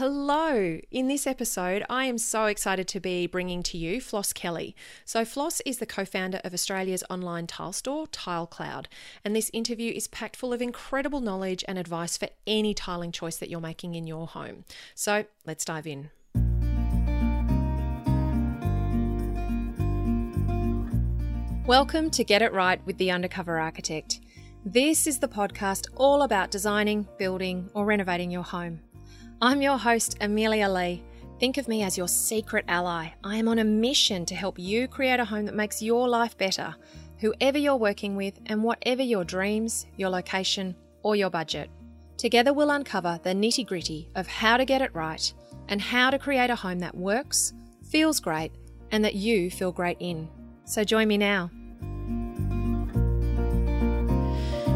Hello! In this episode, I am so excited to be bringing to you Floss Kelly. So, Floss is the co founder of Australia's online tile store, Tile Cloud, and this interview is packed full of incredible knowledge and advice for any tiling choice that you're making in your home. So, let's dive in. Welcome to Get It Right with the Undercover Architect. This is the podcast all about designing, building, or renovating your home. I'm your host, Amelia Lee. Think of me as your secret ally. I am on a mission to help you create a home that makes your life better, whoever you're working with, and whatever your dreams, your location, or your budget. Together, we'll uncover the nitty gritty of how to get it right and how to create a home that works, feels great, and that you feel great in. So join me now.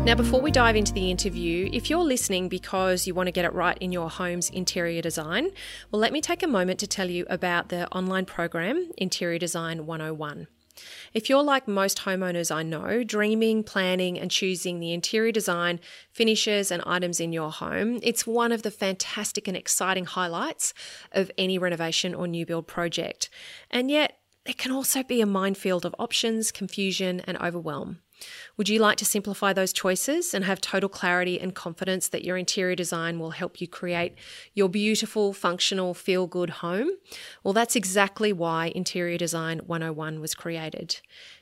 Now, before we dive into the interview, if you're listening because you want to get it right in your home's interior design, well, let me take a moment to tell you about the online program, Interior Design 101. If you're like most homeowners I know, dreaming, planning, and choosing the interior design, finishes, and items in your home, it's one of the fantastic and exciting highlights of any renovation or new build project. And yet, it can also be a minefield of options, confusion, and overwhelm. Would you like to simplify those choices and have total clarity and confidence that your interior design will help you create your beautiful, functional, feel good home? Well, that's exactly why Interior Design 101 was created.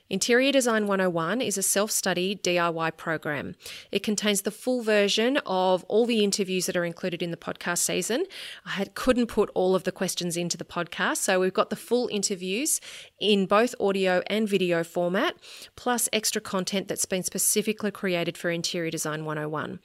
Interior Design 101 is a self study DIY program. It contains the full version of all the interviews that are included in the podcast season. I had, couldn't put all of the questions into the podcast, so we've got the full interviews in both audio and video format, plus extra content that's been specifically created for Interior Design 101.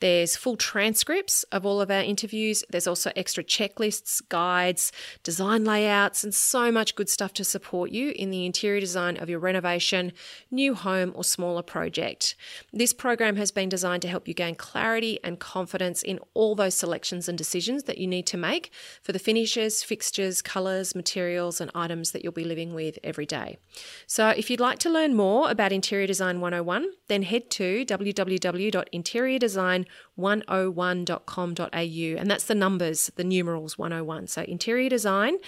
There's full transcripts of all of our interviews, there's also extra checklists, guides, design layouts, and so much good stuff to support you in the interior design of your renovation new home, or smaller project. This program has been designed to help you gain clarity and confidence in all those selections and decisions that you need to make for the finishes, fixtures, colours, materials, and items that you'll be living with every day. So, if you'd like to learn more about Interior Design 101, then head to www.interiordesign101.com.au, and that's the numbers, the numerals 101. So, Interior Design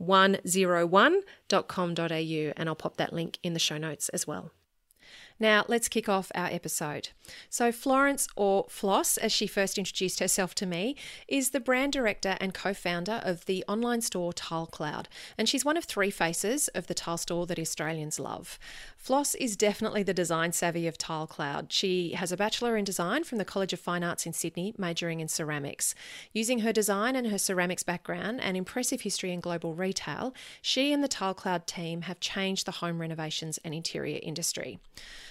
101.com.au, and I'll pop that link in the show notes as well. Now, let's kick off our episode. So, Florence, or Floss, as she first introduced herself to me, is the brand director and co founder of the online store Tile Cloud, and she's one of three faces of the tile store that Australians love. Floss is definitely the design savvy of Tile Cloud. She has a Bachelor in Design from the College of Fine Arts in Sydney, majoring in ceramics. Using her design and her ceramics background and impressive history in global retail, she and the Tile Cloud team have changed the home renovations and interior industry.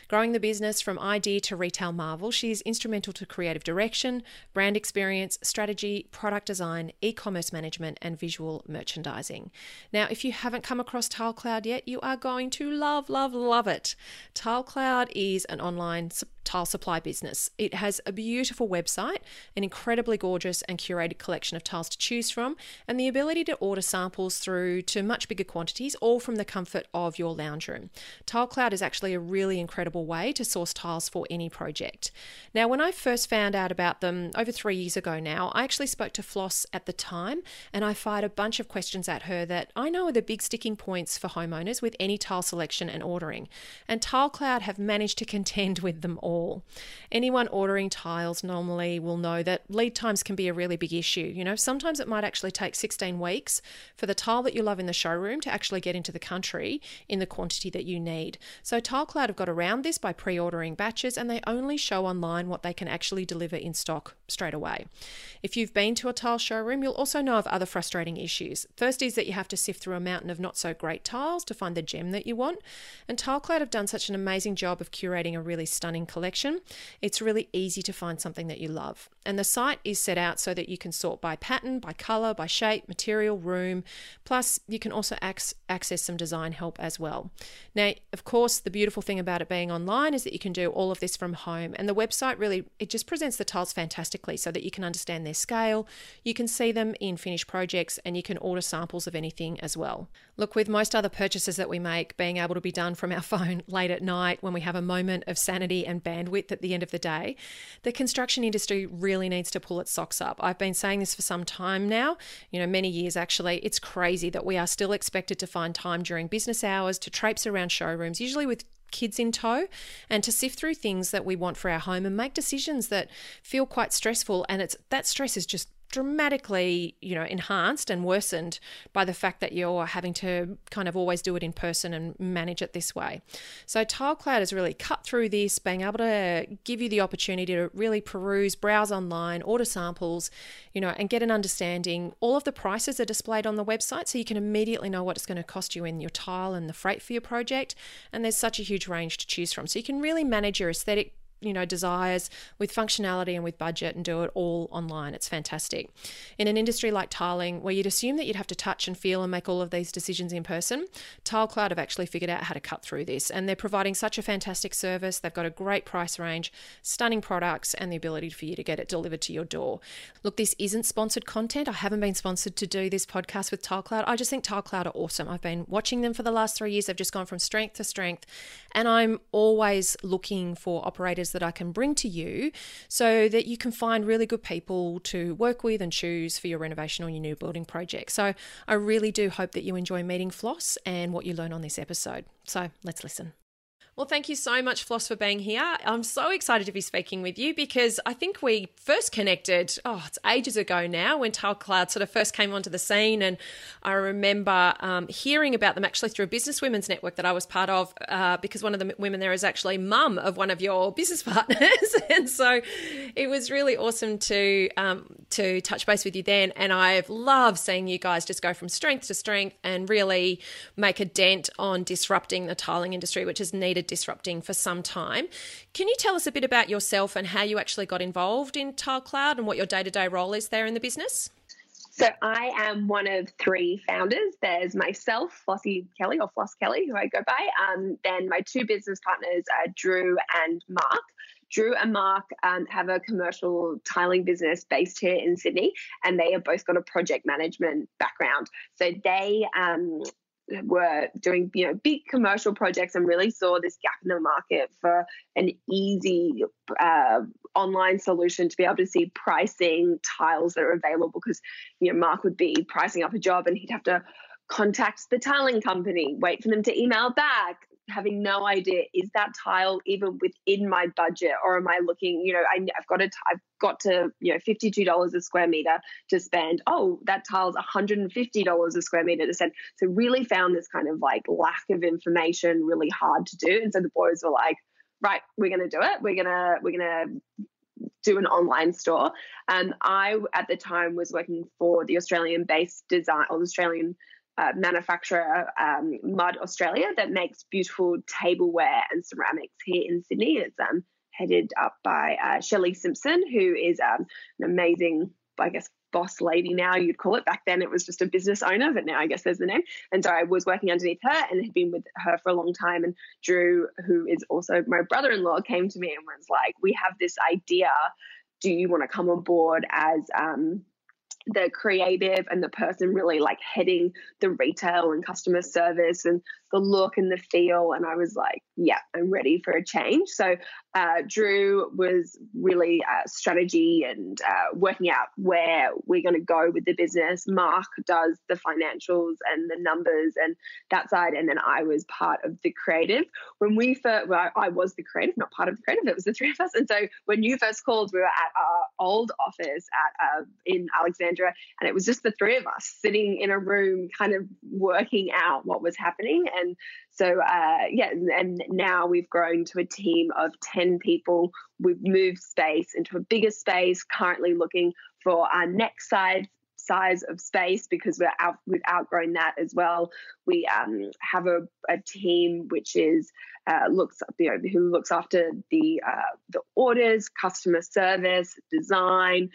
Growing the business from idea to retail marvel, she is instrumental to creative direction, brand experience, strategy, product design, e commerce management, and visual merchandising. Now, if you haven't come across TileCloud yet, you are going to love, love, love it. TileCloud is an online tile supply business. It has a beautiful website, an incredibly gorgeous and curated collection of tiles to choose from, and the ability to order samples through to much bigger quantities, all from the comfort of your lounge room. TileCloud is actually a really incredible way to source tiles for any project. Now, when I first found out about them over three years ago now, I actually spoke to Floss at the time and I fired a bunch of questions at her that I know are the big sticking points for homeowners with any tile selection and ordering. And TileCloud have managed to contend with them all. Anyone ordering tiles normally will know that lead times can be a really big issue. You know, sometimes it might actually take 16 weeks for the tile that you love in the showroom to actually get into the country in the quantity that you need. So TileCloud have got around this by pre-ordering batches and they only show online what they can actually deliver in stock straight away. If you've been to a tile showroom, you'll also know of other frustrating issues. First is that you have to sift through a mountain of not so great tiles to find the gem that you want. And TileCloud have done such an amazing job of curating a really stunning collection. It's really easy to find something that you love. And the site is set out so that you can sort by pattern, by color, by shape, material, room. Plus, you can also access some design help as well. Now, of course, the beautiful thing about it being online is that you can do all of this from home. And the website really, it just presents the tiles fantastically so that you can understand their scale, you can see them in finished projects, and you can order samples of anything as well. Look, with most other purchases that we make being able to be done from our phone late at night when we have a moment of sanity and bandwidth at the end of the day, the construction industry really needs to pull its socks up. I've been saying this for some time now, you know, many years actually. It's crazy that we are still expected to find time during business hours to traipse around showrooms, usually with kids in tow and to sift through things that we want for our home and make decisions that feel quite stressful. And it's that stress is just dramatically, you know, enhanced and worsened by the fact that you're having to kind of always do it in person and manage it this way. So TileCloud has really cut through this, being able to give you the opportunity to really peruse, browse online, order samples, you know, and get an understanding. All of the prices are displayed on the website, so you can immediately know what it's going to cost you in your tile and the freight for your project. And there's such a huge range to choose from. So you can really manage your aesthetic you know desires with functionality and with budget and do it all online. It's fantastic. In an industry like tiling where you'd assume that you'd have to touch and feel and make all of these decisions in person tilecloud have actually figured out how to cut through this. And they're providing such a fantastic service. They've got a great price range stunning products and the ability for you to get it delivered to your door. Look this isn't sponsored content. I haven't been sponsored to do this podcast with tilecloud. I just think tilecloud are awesome. I've been watching them for the last three years. They've just gone from strength to strength. And i'm always looking for operators that I can bring to you so that you can find really good people to work with and choose for your renovation or your new building project. So I really do hope that you enjoy meeting Floss and what you learn on this episode. So let's listen. Well, thank you so much, Floss, for being here. I'm so excited to be speaking with you because I think we first connected, oh, it's ages ago now when TileCloud sort of first came onto the scene. And I remember um, hearing about them actually through a business women's network that I was part of uh, because one of the women there is actually mum of one of your business partners. and so it was really awesome to, um, to touch base with you then. And I've loved seeing you guys just go from strength to strength and really make a dent on disrupting the tiling industry, which is needed disrupting for some time. Can you tell us a bit about yourself and how you actually got involved in TileCloud and what your day to day role is there in the business? So I am one of three founders. There's myself, Flossie Kelly or Floss Kelly, who I go by. Um, then my two business partners are Drew and Mark. Drew and Mark um, have a commercial tiling business based here in Sydney, and they have both got a project management background. So they um, were doing you know big commercial projects and really saw this gap in the market for an easy uh, online solution to be able to see pricing tiles that are available because you know mark would be pricing up a job and he'd have to contact the tiling company wait for them to email back having no idea is that tile even within my budget or am I looking, you know, I, have got to, I've got to, you know, $52 a square meter to spend. Oh, that tile's $150 a square meter to spend. So really found this kind of like lack of information really hard to do. And so the boys were like, right, we're going to do it. We're going to, we're going to do an online store. And I, at the time, was working for the Australian based design or the Australian manufacturer, um, Mud Australia, that makes beautiful tableware and ceramics here in Sydney. It's um, headed up by uh, Shelley Simpson, who is um, an amazing, I guess, boss lady now, you'd call it. Back then it was just a business owner, but now I guess there's the name. And so I was working underneath her and had been with her for a long time. And Drew, who is also my brother in law, came to me and was like, We have this idea. Do you want to come on board as um, the creative and the person really like heading the retail and customer service and the look and the feel. And I was like, yeah, I'm ready for a change. So uh, Drew was really uh, strategy and uh, working out where we're going to go with the business. Mark does the financials and the numbers and that side. And then I was part of the creative. When we first, well, I was the creative, not part of the creative, it was the three of us. And so when you first called, we were at our old office at uh, in Alexandria, and it was just the three of us sitting in a room, kind of working out what was happening. And so, uh, yeah, and now we've grown to a team of 10 people. We've moved space into a bigger space, currently looking for our next size size of space because we're out we've outgrown that as well we um, have a, a, team which is uh, looks you know who looks after the uh, the orders customer service design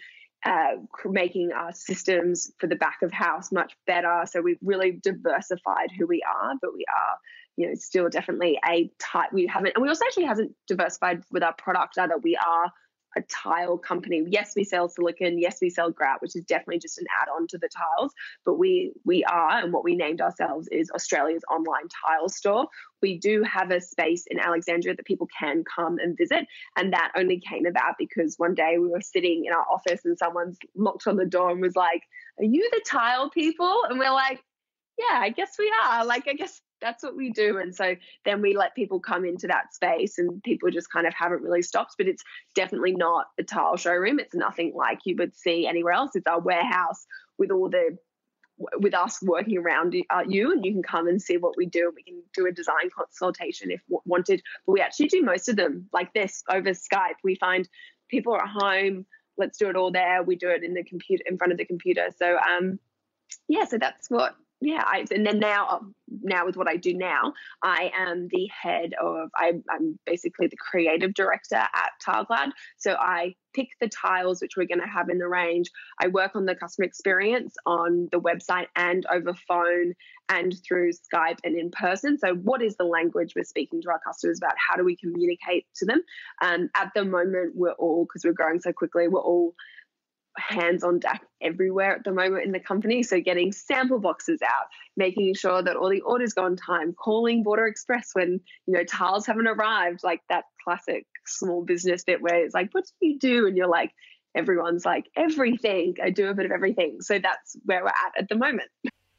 uh, making our systems for the back of house much better. So we've really diversified who we are, but we are you know, still definitely a type we haven't, and we also actually hasn't diversified with our product either. We are a tile company. Yes, we sell silicon. Yes, we sell grout, which is definitely just an add-on to the tiles. But we we are, and what we named ourselves is Australia's online tile store. We do have a space in Alexandria that people can come and visit, and that only came about because one day we were sitting in our office and someone's knocked on the door and was like, "Are you the tile people?" And we're like, "Yeah, I guess we are." Like, I guess that's what we do. And so then we let people come into that space and people just kind of haven't really stopped. But it's definitely not a tile showroom. It's nothing like you would see anywhere else. It's our warehouse with all the with us working around uh, you and you can come and see what we do we can do a design consultation if wanted but we actually do most of them like this over skype we find people are at home let's do it all there we do it in the computer in front of the computer so um yeah so that's what yeah, I, and then now, um, now with what I do now, I am the head of. I, am basically the creative director at TileCloud. So I pick the tiles which we're going to have in the range. I work on the customer experience on the website and over phone and through Skype and in person. So what is the language we're speaking to our customers about? How do we communicate to them? Um, at the moment, we're all because we're growing so quickly. We're all hands on deck everywhere at the moment in the company. So getting sample boxes out, making sure that all the orders go on time, calling Border Express when, you know, tiles haven't arrived, like that classic small business bit where it's like, what do you do? And you're like, everyone's like, everything. I do a bit of everything. So that's where we're at at the moment.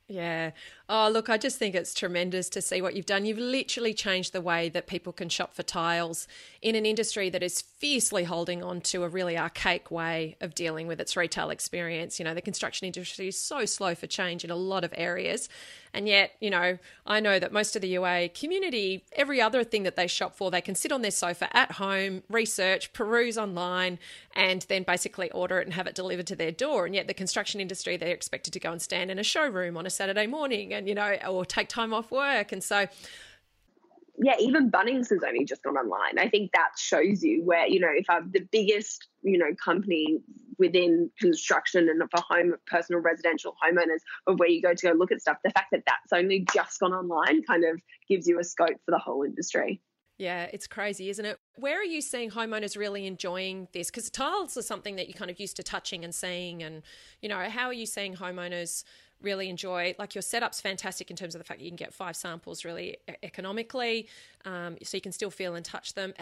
Yeah. Oh, look, I just think it's tremendous to see what you've done. You've literally changed the way that people can shop for tiles in an industry that is fiercely holding on to a really archaic way of dealing with its retail experience. You know, the construction industry is so slow for change in a lot of areas. And yet, you know, I know that most of the UA community, every other thing that they shop for, they can sit on their sofa at home, research, peruse online, and then basically order it and have it delivered to their door. And yet, the construction industry, they're expected to go and stand in a showroom on a Saturday morning and, you know, or take time off work. And so, yeah, even Bunnings has only just gone online. I think that shows you where, you know, if I'm the biggest, you know, company within construction and for home, personal residential homeowners of where you go to go look at stuff, the fact that that's only just gone online kind of gives you a scope for the whole industry. Yeah, it's crazy, isn't it? Where are you seeing homeowners really enjoying this? Because tiles are something that you're kind of used to touching and seeing. And, you know, how are you seeing homeowners really enjoy. Like your setup's fantastic in terms of the fact that you can get five samples really economically, um, so you can still feel and touch them.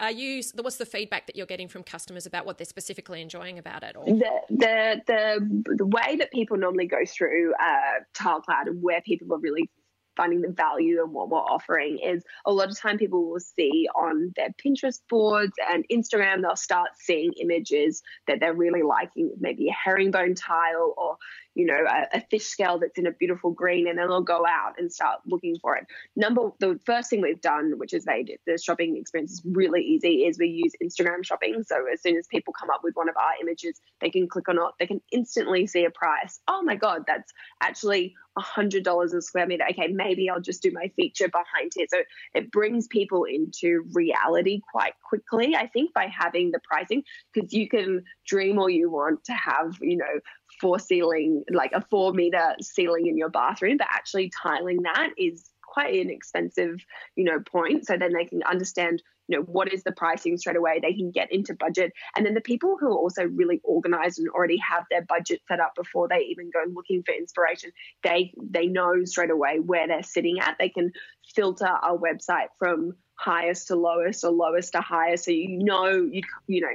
Are you? What's the feedback that you're getting from customers about what they're specifically enjoying about it? Or? The the the the way that people normally go through uh, TileCloud and where people are really finding the value and what we're offering is a lot of time people will see on their Pinterest boards and Instagram, they'll start seeing images that they're really liking, maybe a herringbone tile or you know, a, a, fish scale that's in a beautiful green, and then they'll go out and start looking for it. Number, the first thing we've done, which has made the shopping experience is really easy, is we use Instagram shopping. So as soon as people come up with one of our images, they can click on it, they can instantly see a price. Oh my God, that's actually $100 a square meter. Okay, maybe I'll just do my feature behind it. So it brings people into reality quite quickly, I think, by having the pricing, because you can dream all you want to have, you know, four ceiling, like a four meter ceiling in your bathroom, but actually tiling that is quite an expensive, you know, point. So then they can understand, you know, what is the pricing straight away. They can get into budget. And then the people who are also really organized and already have their budget set up before they even go looking for inspiration, they they know straight away where they're sitting at. They can filter our website from highest to lowest or lowest to highest. So you know you you know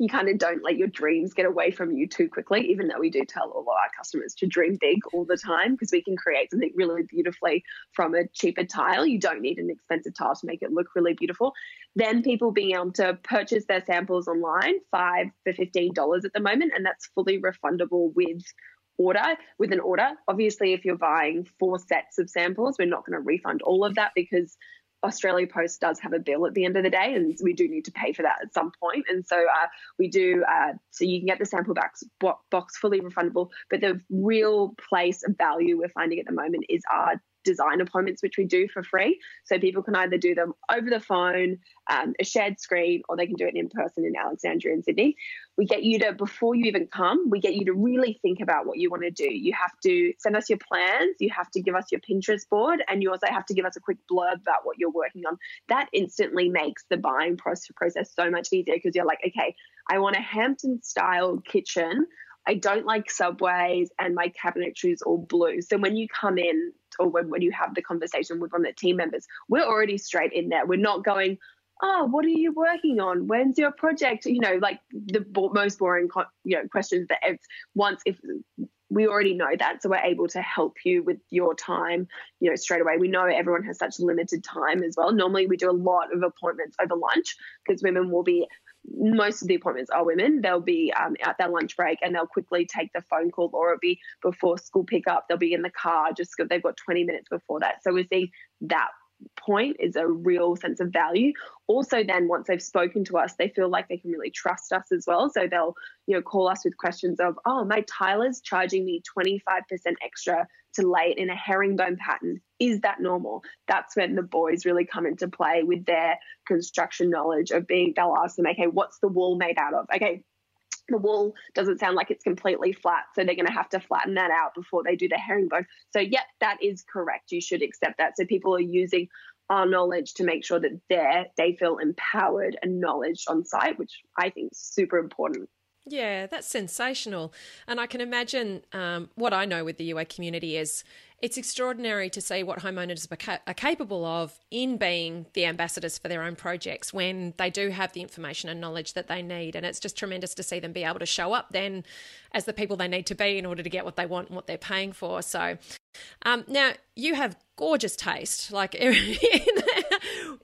you kind of don't let your dreams get away from you too quickly, even though we do tell all of our customers to dream big all the time because we can create something really beautifully from a cheaper tile. You don't need an expensive tile to make it look really beautiful. Then people being able to purchase their samples online, five for $15 at the moment, and that's fully refundable with order with an order. Obviously, if you're buying four sets of samples, we're not going to refund all of that because Australia Post does have a bill at the end of the day, and we do need to pay for that at some point. And so uh, we do. Uh, so you can get the sample box, box fully refundable. But the real place of value we're finding at the moment is our design appointments, which we do for free. So people can either do them over the phone, um, a shared screen, or they can do it in person in Alexandria and Sydney. We get you to, before you even come, we get you to really think about what you want to do. You have to send us your plans, you have to give us your Pinterest board, and you also have to give us a quick blurb about what you're working on. That instantly makes the buying process so much easier because you're like, okay, I want a Hampton style kitchen I don't like subways and my cabinetry is all blue. So when you come in or when, when you have the conversation with one of the team members, we're already straight in there. We're not going, oh, what are you working on? When's your project? You know, like the most boring, you know, questions that it's once if we already know that, so we're able to help you with your time, you know, straight away. We know everyone has such limited time as well. Normally, we do a lot of appointments over lunch because women will be most of the appointments are women. They'll be um, at their lunch break and they'll quickly take the phone call, or it'll be before school pickup. They'll be in the car just they've got 20 minutes before that. So we're seeing that point is a real sense of value. Also, then once they've spoken to us, they feel like they can really trust us as well. So they'll, you know, call us with questions of, oh, my tiler's charging me 25% extra to lay it in a herringbone pattern. Is that normal? That's when the boys really come into play with their construction knowledge of being, they'll ask them, okay, what's the wall made out of? Okay, the wall doesn't sound like it's completely flat, so they're going to have to flatten that out before they do the herringbone. So, yep, that is correct. You should accept that. So, people are using our knowledge to make sure that they they feel empowered and knowledge on site, which I think is super important. Yeah, that's sensational. And I can imagine um, what I know with the UA community is it's extraordinary to see what homeowners are capable of in being the ambassadors for their own projects when they do have the information and knowledge that they need. And it's just tremendous to see them be able to show up then as the people they need to be in order to get what they want and what they're paying for. So um, now you have gorgeous taste, like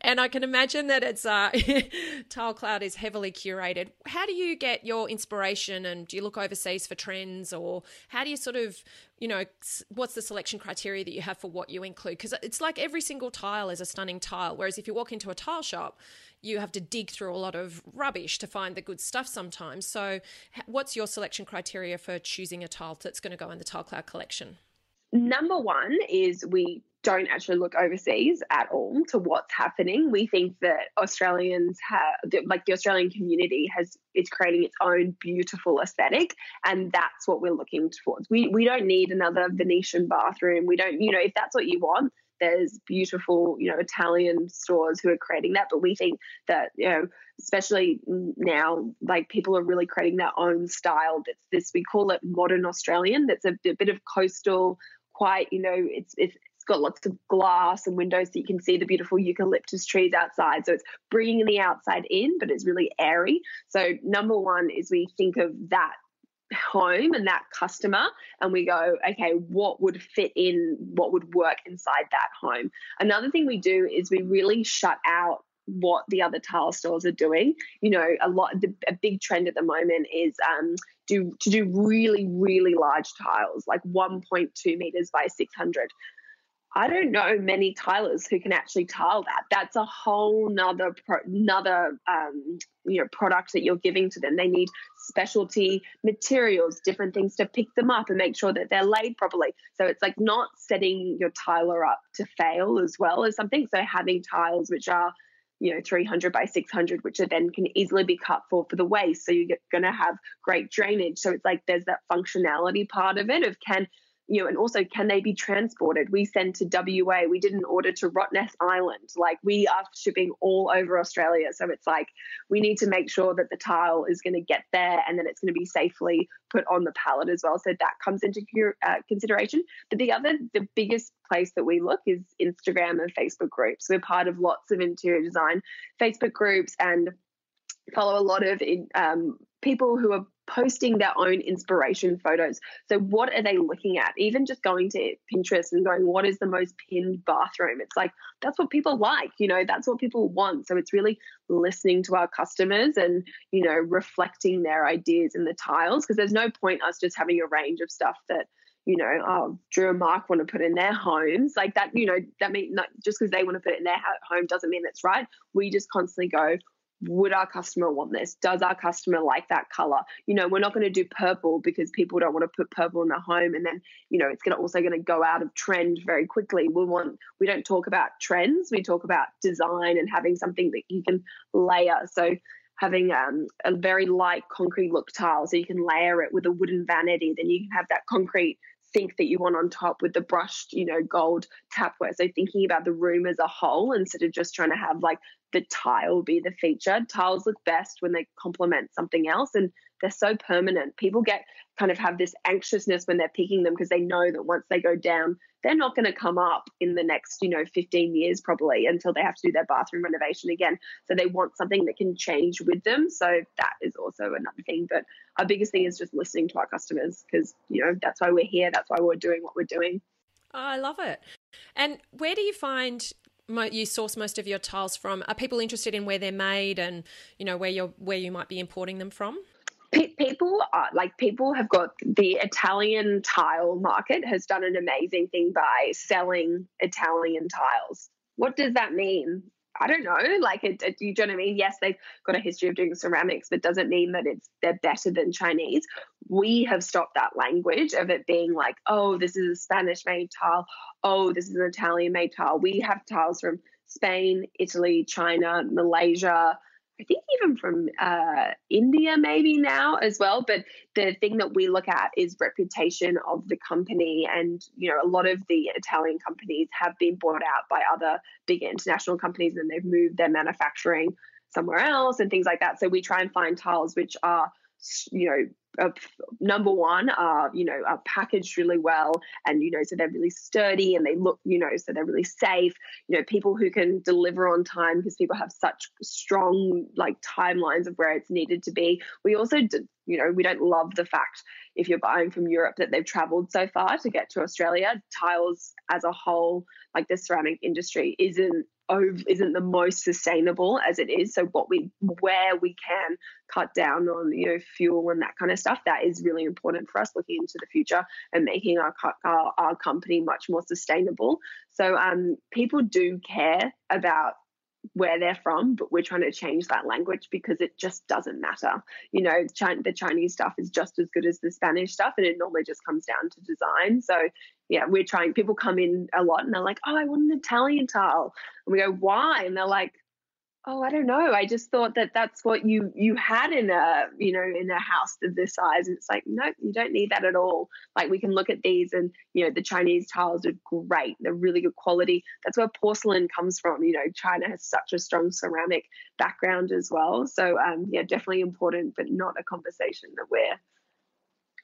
and I can imagine that it's uh, Tile Cloud is heavily curated. How do you get your inspiration, and do you look overseas for trends, or how do you sort of, you know, what's the selection criteria that you have for what you include? Because it's like every single tile is a stunning tile, whereas if you walk into a tile shop, you have to dig through a lot of rubbish to find the good stuff sometimes. So, what's your selection criteria for choosing a tile that's going to go in the Tile Cloud collection? Number one is we don't actually look overseas at all to what's happening. We think that Australians have, like the Australian community has, is creating its own beautiful aesthetic, and that's what we're looking towards. We we don't need another Venetian bathroom. We don't, you know, if that's what you want, there's beautiful, you know, Italian stores who are creating that. But we think that, you know, especially now, like people are really creating their own style. That's this we call it modern Australian. That's a, a bit of coastal quite, you know, it's, it's got lots of glass and windows so you can see the beautiful eucalyptus trees outside. So it's bringing the outside in, but it's really airy. So, number one is we think of that home and that customer and we go okay what would fit in what would work inside that home another thing we do is we really shut out what the other tile stores are doing. You know, a lot the, a big trend at the moment is um, do to do really really large tiles, like 1.2 meters by 600. I don't know many tilers who can actually tile that. That's a whole nother pro, another um, you know product that you're giving to them. They need specialty materials, different things to pick them up and make sure that they're laid properly. So it's like not setting your tiler up to fail as well as something. So having tiles which are you know 300 by 600 which are then can easily be cut for for the waste so you're going to have great drainage so it's like there's that functionality part of it of can you know, and also can they be transported? We send to WA. We did an order to Rottnest Island. Like we are shipping all over Australia. So it's like we need to make sure that the tile is going to get there and then it's going to be safely put on the pallet as well. So that comes into uh, consideration. But the other, the biggest place that we look is Instagram and Facebook groups. We're part of lots of interior design Facebook groups and follow a lot of um, people who are posting their own inspiration photos. So, what are they looking at? Even just going to Pinterest and going, what is the most pinned bathroom? It's like, that's what people like, you know, that's what people want. So, it's really listening to our customers and, you know, reflecting their ideas in the tiles because there's no point us just having a range of stuff that you know, oh, Drew and Mark want to put in their homes, like that, you know, that means not just because they want to put it in their home doesn't mean it's right. We just constantly go, would our customer want this? Does our customer like that color? You know, we're not going to do purple because people don't want to put purple in their home, and then you know it's going to also going to go out of trend very quickly. We want we don't talk about trends. We talk about design and having something that you can layer. So having um, a very light concrete look tile, so you can layer it with a wooden vanity. Then you can have that concrete sink that you want on top with the brushed, you know, gold tapware. So thinking about the room as a whole instead of just trying to have like the tile be the feature. Tiles look best when they complement something else and they're so permanent. People get kind of have this anxiousness when they're picking them because they know that once they go down, they're not going to come up in the next, you know, 15 years probably until they have to do their bathroom renovation again. So they want something that can change with them. So that is also another thing. But our biggest thing is just listening to our customers because, you know, that's why we're here. That's why we're doing what we're doing. Oh, I love it. And where do you find you source most of your tiles from? Are people interested in where they're made and you know where you're where you might be importing them from? people are like people have got the Italian tile market has done an amazing thing by selling Italian tiles. What does that mean? I don't know. Like, it, it, you know what I mean? Yes, they've got a history of doing ceramics, but doesn't mean that it's they're better than Chinese. We have stopped that language of it being like, oh, this is a Spanish made tile. Oh, this is an Italian made tile. We have tiles from Spain, Italy, China, Malaysia, I think even from uh, India maybe now as well. But the thing that we look at is reputation of the company, and you know a lot of the Italian companies have been bought out by other big international companies, and they've moved their manufacturing somewhere else and things like that. So we try and find tiles which are you know uh, number one are you know are packaged really well and you know so they're really sturdy and they look you know so they're really safe. You know people who can deliver on time because people have such strong like timelines of where it's needed to be. We also you know we don't love the fact if you're buying from Europe that they've traveled so far to get to Australia. Tiles as a whole like the ceramic industry isn't over, isn't the most sustainable as it is. So what we where we can cut down on you know fuel and that kind of stuff, that is really important for us looking into the future and making our our, our company much more sustainable. So um, people do care about where they're from, but we're trying to change that language because it just doesn't matter. You know, the Chinese stuff is just as good as the Spanish stuff, and it normally just comes down to design. So, yeah, we're trying. People come in a lot and they're like, "Oh, I want an Italian tile," and we go, "Why?" And they're like, oh i don't know. I just thought that that's what you you had in a you know in a house of this size. And it's like no you don't need that at all. Like we can look at these and you know the chinese tiles are great. They're really good quality. That's where porcelain comes from. You know china has such a strong ceramic background as well. So um yeah definitely important but not a conversation that we're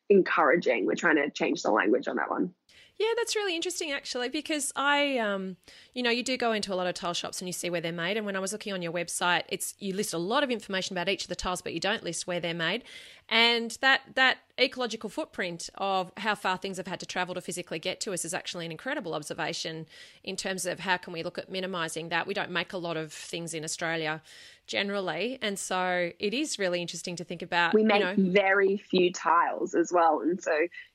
encouraging. We're trying to change the language on that one yeah, that's really interesting actually because I, um, you know, you do go into a lot of tile shops and you see where they're made. And when I was looking on your website, it's you list a lot of information about each of the tiles, but you don't list where they're made. And that that ecological footprint of how far things have had to travel to physically get to us is actually an incredible observation in terms of how can we look at minimising that. We don't make a lot of things in Australia generally. And so it is really interesting to think about. We make you know, very few tiles as well. And so,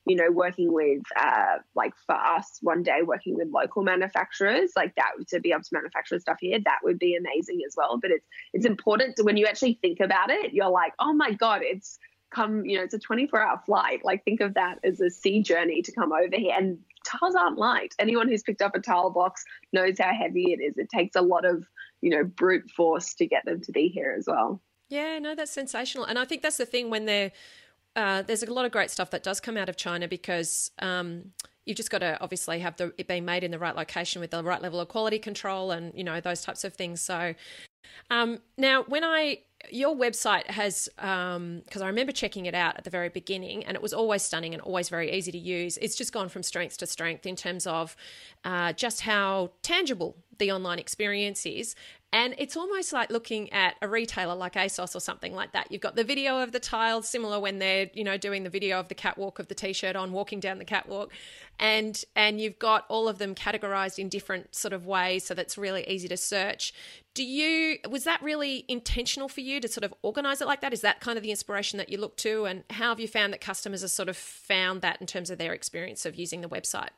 you know, working with, uh, like for us, one day working with local manufacturers, like that to be able to manufacture stuff here, that would be amazing as well. But it's, it's important to, when you actually think about it, you're like, oh my God, it's, come you know it's a 24 hour flight like think of that as a sea journey to come over here and tiles aren't light anyone who's picked up a tile box knows how heavy it is it takes a lot of you know, brute force to get them to be here as well. Yeah, no, that's sensational. And I think that's the thing when they're, uh, there's a lot of great stuff that does come out of China because um, you've just got to obviously have the, it being made in the right location with the right level of quality control and, you know, those types of things. So um, now, when I your website has because um, I remember checking it out at the very beginning, and it was always stunning and always very easy to use. It's just gone from strength to strength in terms of uh, just how tangible the online experience is. And it's almost like looking at a retailer like ASOS or something like that. You've got the video of the tiles, similar when they're, you know, doing the video of the catwalk of the t-shirt on, walking down the catwalk. And and you've got all of them categorized in different sort of ways so that's really easy to search. Do you was that really intentional for you to sort of organize it like that? Is that kind of the inspiration that you look to? And how have you found that customers have sort of found that in terms of their experience of using the website?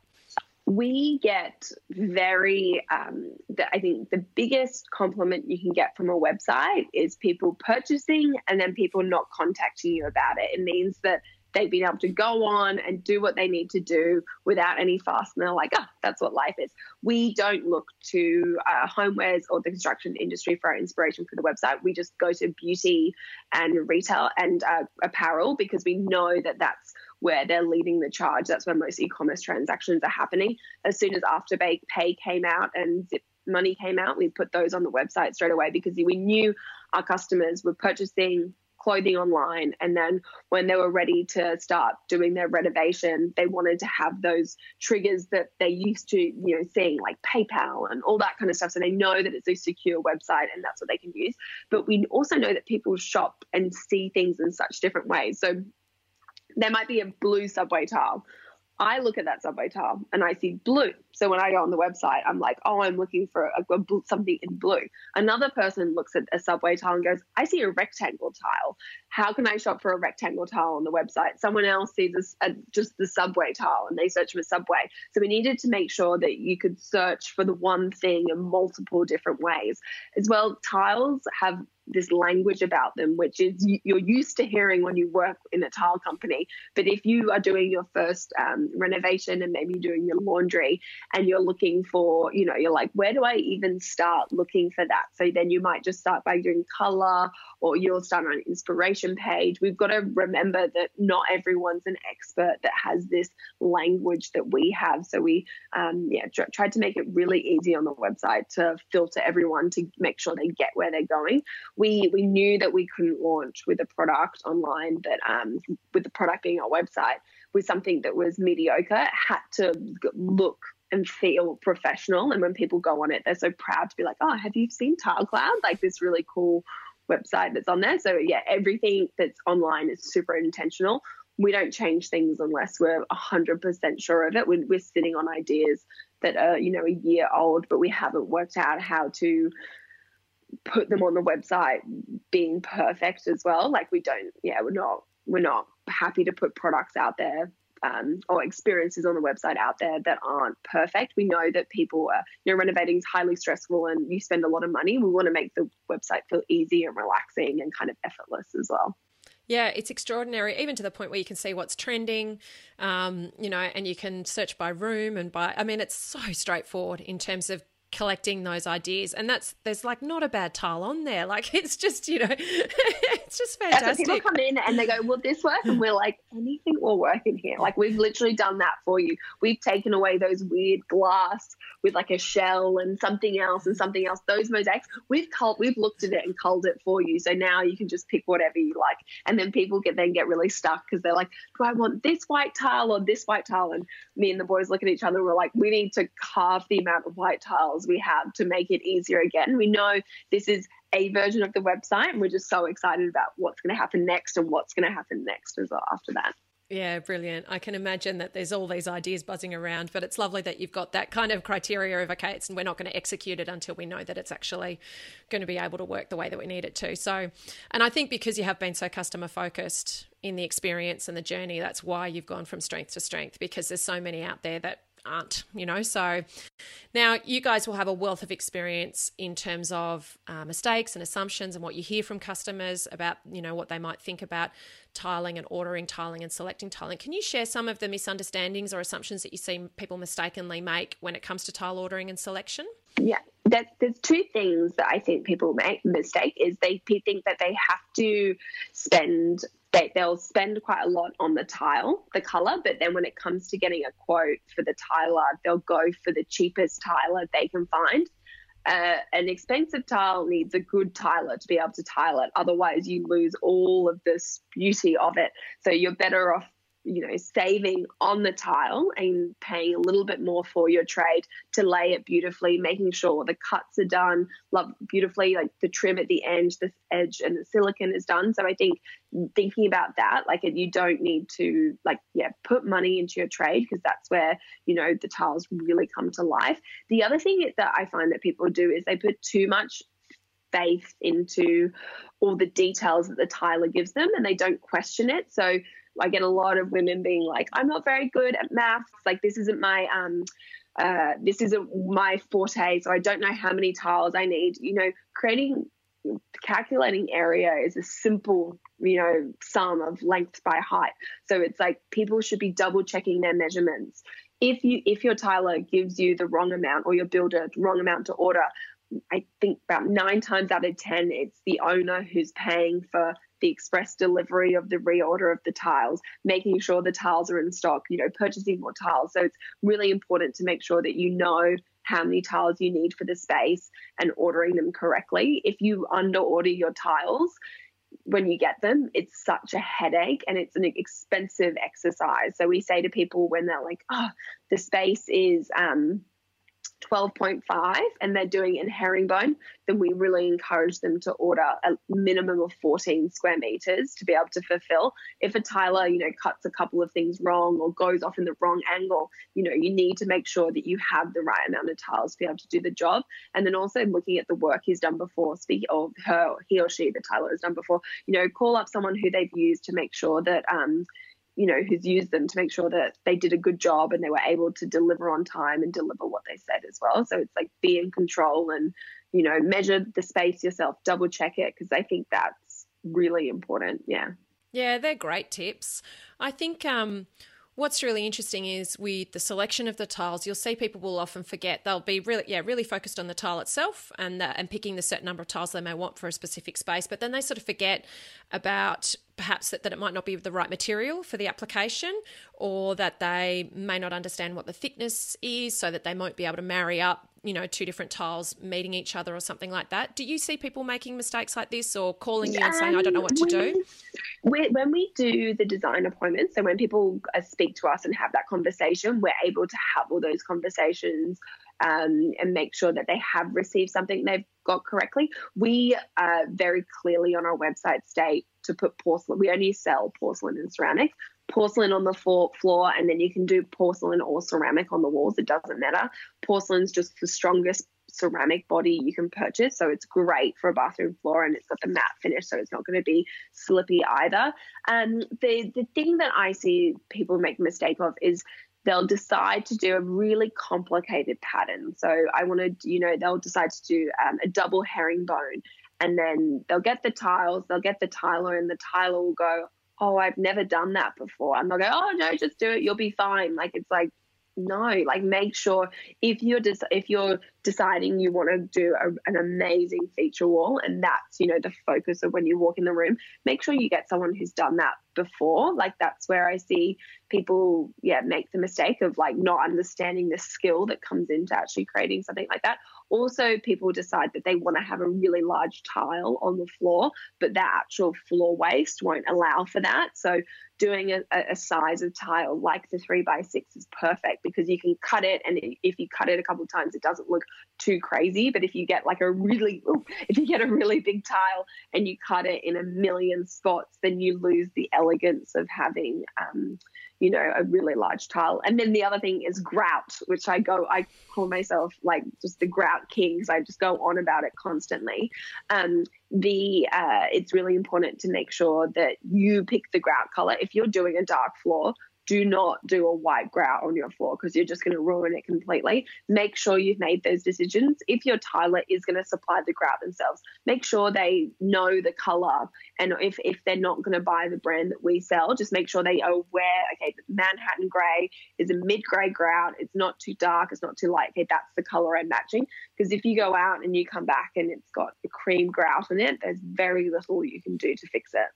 We get very um, the, i think the biggest compliment you can get from a website is people purchasing and then people not contacting you about it. It means that they've been able to go on and do what they need to do without any fuss and they're like oh that's what life is. We don't look to uh, homewares or the construction industry for our inspiration for the website. We just go to beauty and retail and uh, apparel because we know that that's where they're leading the charge. That's where most e-commerce transactions are happening. As soon as Afterpay Pay came out and Zip Money came out, we put those on the website straight away because we knew our customers were purchasing clothing online and then when they were ready to start doing their renovation they wanted to have those triggers that they used to you know seeing like paypal and all that kind of stuff so they know that it's a secure website and that's what they can use but we also know that people shop and see things in such different ways so there might be a blue subway tile. I look at that subway tile and I see blue. So when I go on the website, I'm like, oh, I'm looking for a, a, something in blue. Another person looks at a subway tile and goes, I see a rectangle tile. How can I shop for a rectangle tile on the website? Someone else sees this, uh, just the subway tile and they search for subway. So we needed to make sure that you could search for the one thing in multiple different ways. As well, tiles have this language about them, which is you're used to hearing when you work in a tile company. But if you are doing your first um, renovation and maybe doing your laundry and you're looking for, you know, you're like, where do I even start looking for that? So then you might just start by doing color or you'll start on an inspiration page. We've got to remember that not everyone's an expert that has this language that we have. So we, um, yeah, tr- tried to make it really easy on the website to filter everyone to make sure they get where they're going we we knew that we couldn't launch with a product online that um, with the product being our website with something that was mediocre it had to look and feel professional. And when people go on it they're so proud to be like oh have you seen tile cloud? Like this really cool website that's on there. So yeah everything that's online is super intentional. We don't change things unless we're 100% sure of it. We're, we're sitting on ideas that are you know a year old but we haven't worked out how to put them on the website being perfect as well. Like we don't, yeah, we're not, we're not happy to put products out there um, or experiences on the website out there that aren't perfect. We know that people are, you know, renovating is highly stressful and you spend a lot of money. We want to make the website feel easy and relaxing and kind of effortless as well. Yeah, it's extraordinary, even to the point where you can see what's trending, um, you know, and you can search by room and by. I mean, it's so straightforward in terms of collecting those ideas. And that's there's like not a bad tile on there. Like it's just you know it's just fantastic people come in and they go will this work? And we're like anything will work in here. Like we've literally done that for you. We've taken away those weird glass with like a shell and something else and something else. Those mosaics we've culled we've looked at it and culled it for you. So now you can just pick whatever you like. And then people get then get really stuck because they're like do i want this white tile or this white tile? And me and the boys look at each other and we're like we need to carve the amount of white tiles we have to make it easier again. We know this is a version of the website, and we're just so excited about what's going to happen next and what's going to happen next as well after that. Yeah, brilliant. I can imagine that there's all these ideas buzzing around, but it's lovely that you've got that kind of criteria of okay, it's, and we're not going to execute it until we know that it's actually going to be able to work the way that we need it to. So, and I think because you have been so customer focused in the experience and the journey, that's why you've gone from strength to strength because there's so many out there that aren't, you know. So now you guys will have a wealth of experience in terms of uh, mistakes and assumptions and what you hear from customers about, you know, what they might think about tiling and ordering tiling and selecting tiling. Can you share some of the misunderstandings or assumptions that you see people mistakenly make when it comes to tile ordering and selection? Yeah, there's two things that I think people make mistake is they think that they have to spend they, they'll spend quite a lot on the tile, the color, but then when it comes to getting a quote for the tiler, they'll go for the cheapest tiler they can find. Uh, an expensive tile needs a good tiler to be able to tile it. Otherwise, you lose all of this beauty of it. So you're better off you know, saving on the tile and paying a little bit more for your trade to lay it beautifully, making sure the cuts are done love beautifully, like the trim at the end, the edge and the silicon is done. So I think thinking about that, like you don't need to like, yeah, put money into your trade because that's where, you know, the tiles really come to life. The other thing that I find that people do is they put too much faith into all the details that the tiler gives them and they don't question it. So I get a lot of women being like, I'm not very good at maths. Like, this isn't my, um, uh, this isn't my forte. So I don't know how many tiles I need. You know, creating, calculating area is a simple, you know, sum of length by height. So it's like people should be double checking their measurements. If you, if your tiler gives you the wrong amount or your builder wrong amount to order, I think about nine times out of 10, it's the owner who's paying for the express delivery of the reorder of the tiles, making sure the tiles are in stock, you know, purchasing more tiles. So it's really important to make sure that you know how many tiles you need for the space and ordering them correctly. If you under order your tiles, when you get them, it's such a headache and it's an expensive exercise. So we say to people when they're like, oh, the space is um, 12.5 and they're doing in herringbone, then we really encourage them to order a minimum of 14 square meters to be able to fulfill. If a tiler, you know, cuts a couple of things wrong or goes off in the wrong angle, you know, you need to make sure that you have the right amount of tiles to be able to do the job. And then also looking at the work he's done before, speak of her, he or she, the tiler has done before, you know, call up someone who they've used to make sure that, um, you know, who's used them to make sure that they did a good job and they were able to deliver on time and deliver what they said as well. So it's like be in control and, you know, measure the space yourself, double check it because I think that's really important. Yeah. Yeah, they're great tips. I think um, what's really interesting is with the selection of the tiles, you'll see people will often forget they'll be really, yeah, really focused on the tile itself and the, and picking the certain number of tiles they may want for a specific space, but then they sort of forget about perhaps that, that it might not be the right material for the application or that they may not understand what the thickness is so that they won't be able to marry up you know two different tiles meeting each other or something like that. Do you see people making mistakes like this or calling you and saying i don't know what to do when we do the design appointments so when people uh, speak to us and have that conversation we're able to have all those conversations um, and make sure that they have received something they've got correctly. We uh, very clearly on our website state to put porcelain. We only sell porcelain and ceramic. Porcelain on the floor, and then you can do porcelain or ceramic on the walls. It doesn't matter. Porcelain's just the strongest ceramic body you can purchase. So it's great for a bathroom floor and it's got the matte finish, so it's not going to be slippy either. And the the thing that I see people make a mistake of is they'll decide to do a really complicated pattern. So I want to, you know, they'll decide to do um, a double herringbone and then they'll get the tiles, they'll get the tiler, and the tiler will go, Oh, I've never done that before. And they'll go, Oh, no, just do it. You'll be fine. Like, it's like, no, like make sure if you're just if you're deciding you want to do a, an amazing feature wall and that's you know the focus of when you walk in the room, make sure you get someone who's done that before. Like that's where I see people yeah make the mistake of like not understanding the skill that comes into actually creating something like that. Also people decide that they want to have a really large tile on the floor but the actual floor waste won't allow for that. So doing a, a size of tile like the three by six is perfect because you can cut it and if you cut it a couple of times it doesn't look too crazy but if you get like a really if you get a really big tile and you cut it in a million spots then you lose the elegance of having um, you know, a really large tile. And then the other thing is grout, which I go, I call myself like just the grout kings. I just go on about it constantly. Um, the uh, it's really important to make sure that you pick the grout color. If you're doing a dark floor, do not do a white grout on your floor because you're just going to ruin it completely. Make sure you've made those decisions. If your tiler is going to supply the grout themselves, make sure they know the color. And if, if they're not going to buy the brand that we sell, just make sure they are aware, okay, Manhattan Grey is a mid grey grout. It's not too dark, it's not too light. Okay, that's the color I'm matching. Because if you go out and you come back and it's got a cream grout in it, there's very little you can do to fix it.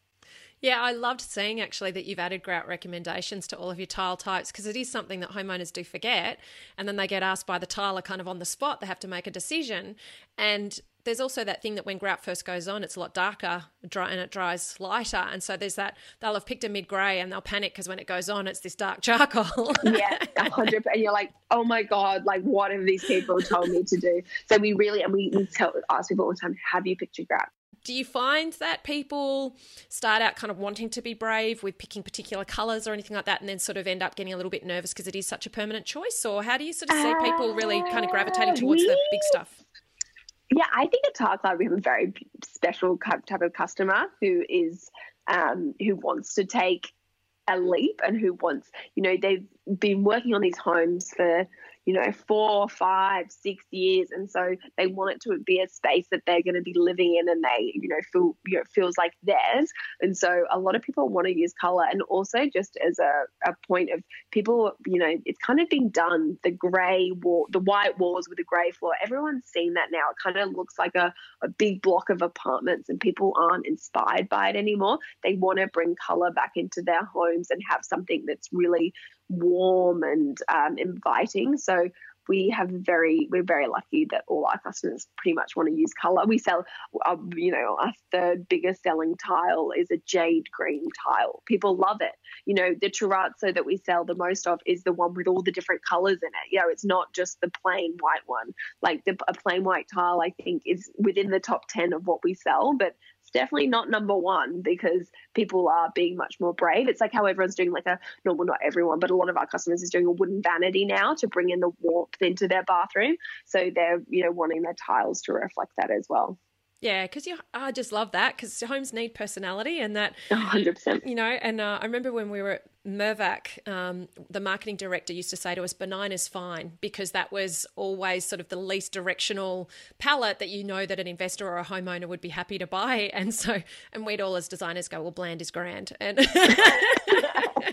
Yeah, I loved seeing actually that you've added grout recommendations to all of your tile types because it is something that homeowners do forget. And then they get asked by the tiler kind of on the spot, they have to make a decision. And there's also that thing that when grout first goes on, it's a lot darker dry, and it dries lighter. And so there's that, they'll have picked a mid grey and they'll panic because when it goes on, it's this dark charcoal. yeah, 100 And you're like, oh my God, like what have these people told me to do? So we really, and we, we tell, ask people all the time, have you picked your grout? Do you find that people start out kind of wanting to be brave with picking particular colors or anything like that and then sort of end up getting a little bit nervous because it is such a permanent choice? Or how do you sort of see people really kind of gravitating towards we, the big stuff? Yeah i think at TileCloud we have a very special type of customer who is um, who wants to take a leap and who wants, you know, they've been working on these homes for you know, four, five, six years. And so they want it to be a space that they're going to be living in and they, you know, feel, you know, feels like theirs. And so a lot of people want to use color. And also just as a, a point of people, you know, it's kind of been done the gray wall, the white walls with the gray floor. Everyone's seen that now. It kind of looks like a, a big block of apartments and people aren't inspired by it anymore. They want to bring color back into their homes and have something that's really warm and um, inviting. So we have very we're very lucky that all our customers pretty much want to use color we sell uh, you know our third biggest selling tile is a jade green tile. People love it. You know the terrazzo that we sell the most of is the one with all the different colors in it. You know it's not just the plain white one. Like the, a plain white tile i think is within the top 10 of what we sell but definitely not number one because people are being much more brave. It's like how everyone's doing like a normal, not everyone, but a lot of our customers is doing a wooden vanity now to bring in the warmth into their bathroom. So they're you know wanting their tiles to reflect that as well. Yeah, because you, I just love that because homes need personality and that. 100%. You know, and uh, I remember when we were at Mirvac, um, the marketing director used to say to us, benign is fine, because that was always sort of the least directional palette that you know that an investor or a homeowner would be happy to buy. And so, and we'd all as designers go, well, bland is grand. And.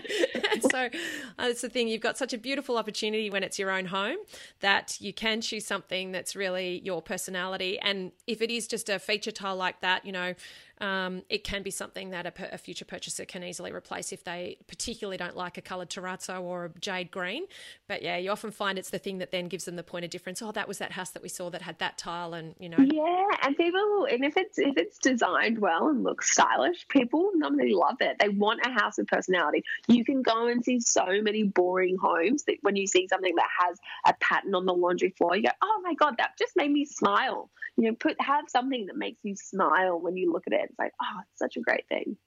so uh, the thing. You've got such a beautiful opportunity when it's your own home that you can choose something that's really your personality. And if it is just a feature tile like that, you know, um, it can be something that a, a, future purchaser can easily replace if they particularly don't like a coloured terrazzo or a jade green. But yeah, you often find it's the thing that then gives them the point of difference. Oh, that was that house that we saw that had that tile, and you know. Yeah, and people, and if it's if it's designed well and looks stylish, people normally love it. They want a house with personality. You can go and see so many boring homes that when you see something that has a pattern on the laundry floor, you go, "Oh my god, that just made me smile." You know, put have something that makes you smile when you look at it it's like, oh, it's such a great thing.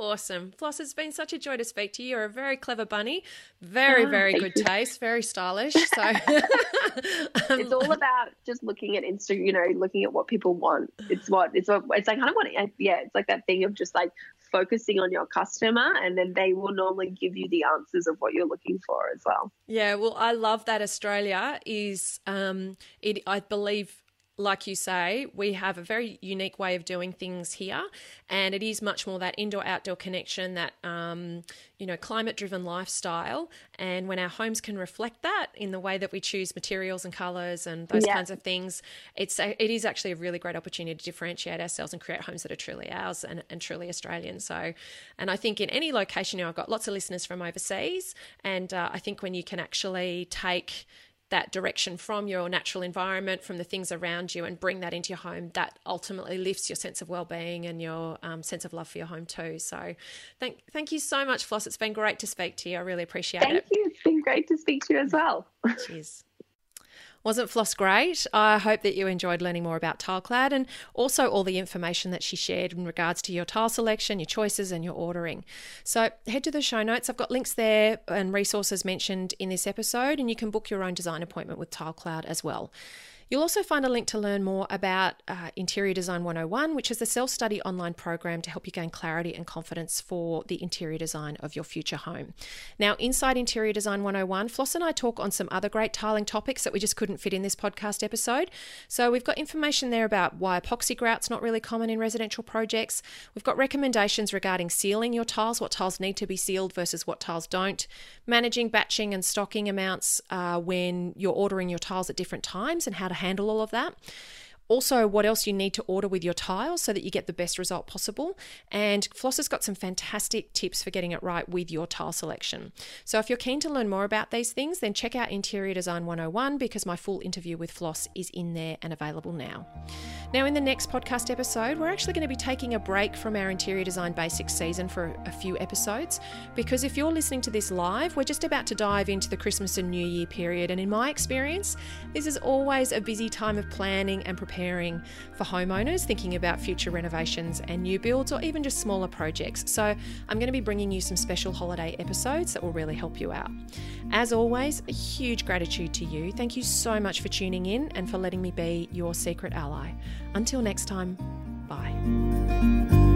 Awesome. Floss, it's been such a joy to speak to you. You're a very clever bunny, very, oh, very good you. taste, very stylish. So um, it's all about just looking at Insta, you know, looking at what people want. It's what it's what it's like kind of what yeah, it's like that thing of just like focusing on your customer and then they will normally give you the answers of what you're looking for as well. Yeah, well, I love that Australia is um it I believe like you say, we have a very unique way of doing things here, and it is much more that indoor outdoor connection, that um, you know climate driven lifestyle. And when our homes can reflect that in the way that we choose materials and colors and those yeah. kinds of things, it's a, it is actually a really great opportunity to differentiate ourselves and create homes that are truly ours and, and truly Australian. So, and I think in any location, you know, I've got lots of listeners from overseas, and uh, I think when you can actually take that direction from your natural environment, from the things around you, and bring that into your home, that ultimately lifts your sense of well-being and your um, sense of love for your home too. So, thank thank you so much, Floss. It's been great to speak to you. I really appreciate thank it. Thank you. It's been great to speak to you as well. Cheers. Wasn't Floss great? I hope that you enjoyed learning more about TileCloud and also all the information that she shared in regards to your tile selection, your choices, and your ordering. So head to the show notes. I've got links there and resources mentioned in this episode, and you can book your own design appointment with TileCloud as well. You'll also find a link to learn more about uh, Interior Design 101, which is a self study online program to help you gain clarity and confidence for the interior design of your future home. Now, inside Interior Design 101, Floss and I talk on some other great tiling topics that we just couldn't fit in this podcast episode. So, we've got information there about why epoxy grout's not really common in residential projects. We've got recommendations regarding sealing your tiles, what tiles need to be sealed versus what tiles don't, managing batching and stocking amounts uh, when you're ordering your tiles at different times, and how to handle all of that also what else you need to order with your tiles so that you get the best result possible. And Floss has got some fantastic tips for getting it right with your tile selection. So if you're keen to learn more about these things, then check out Interior Design 101 because my full interview with Floss is in there and available now. Now, in the next podcast episode, we're actually going to be taking a break from our interior design basics season for a few episodes because if you're listening to this live, we're just about to dive into the Christmas and New Year period. And in my experience, this is always a busy time of planning and preparing preparing for homeowners thinking about future renovations and new builds or even just smaller projects. So, I'm going to be bringing you some special holiday episodes that will really help you out. As always, a huge gratitude to you. Thank you so much for tuning in and for letting me be your secret ally. Until next time, bye.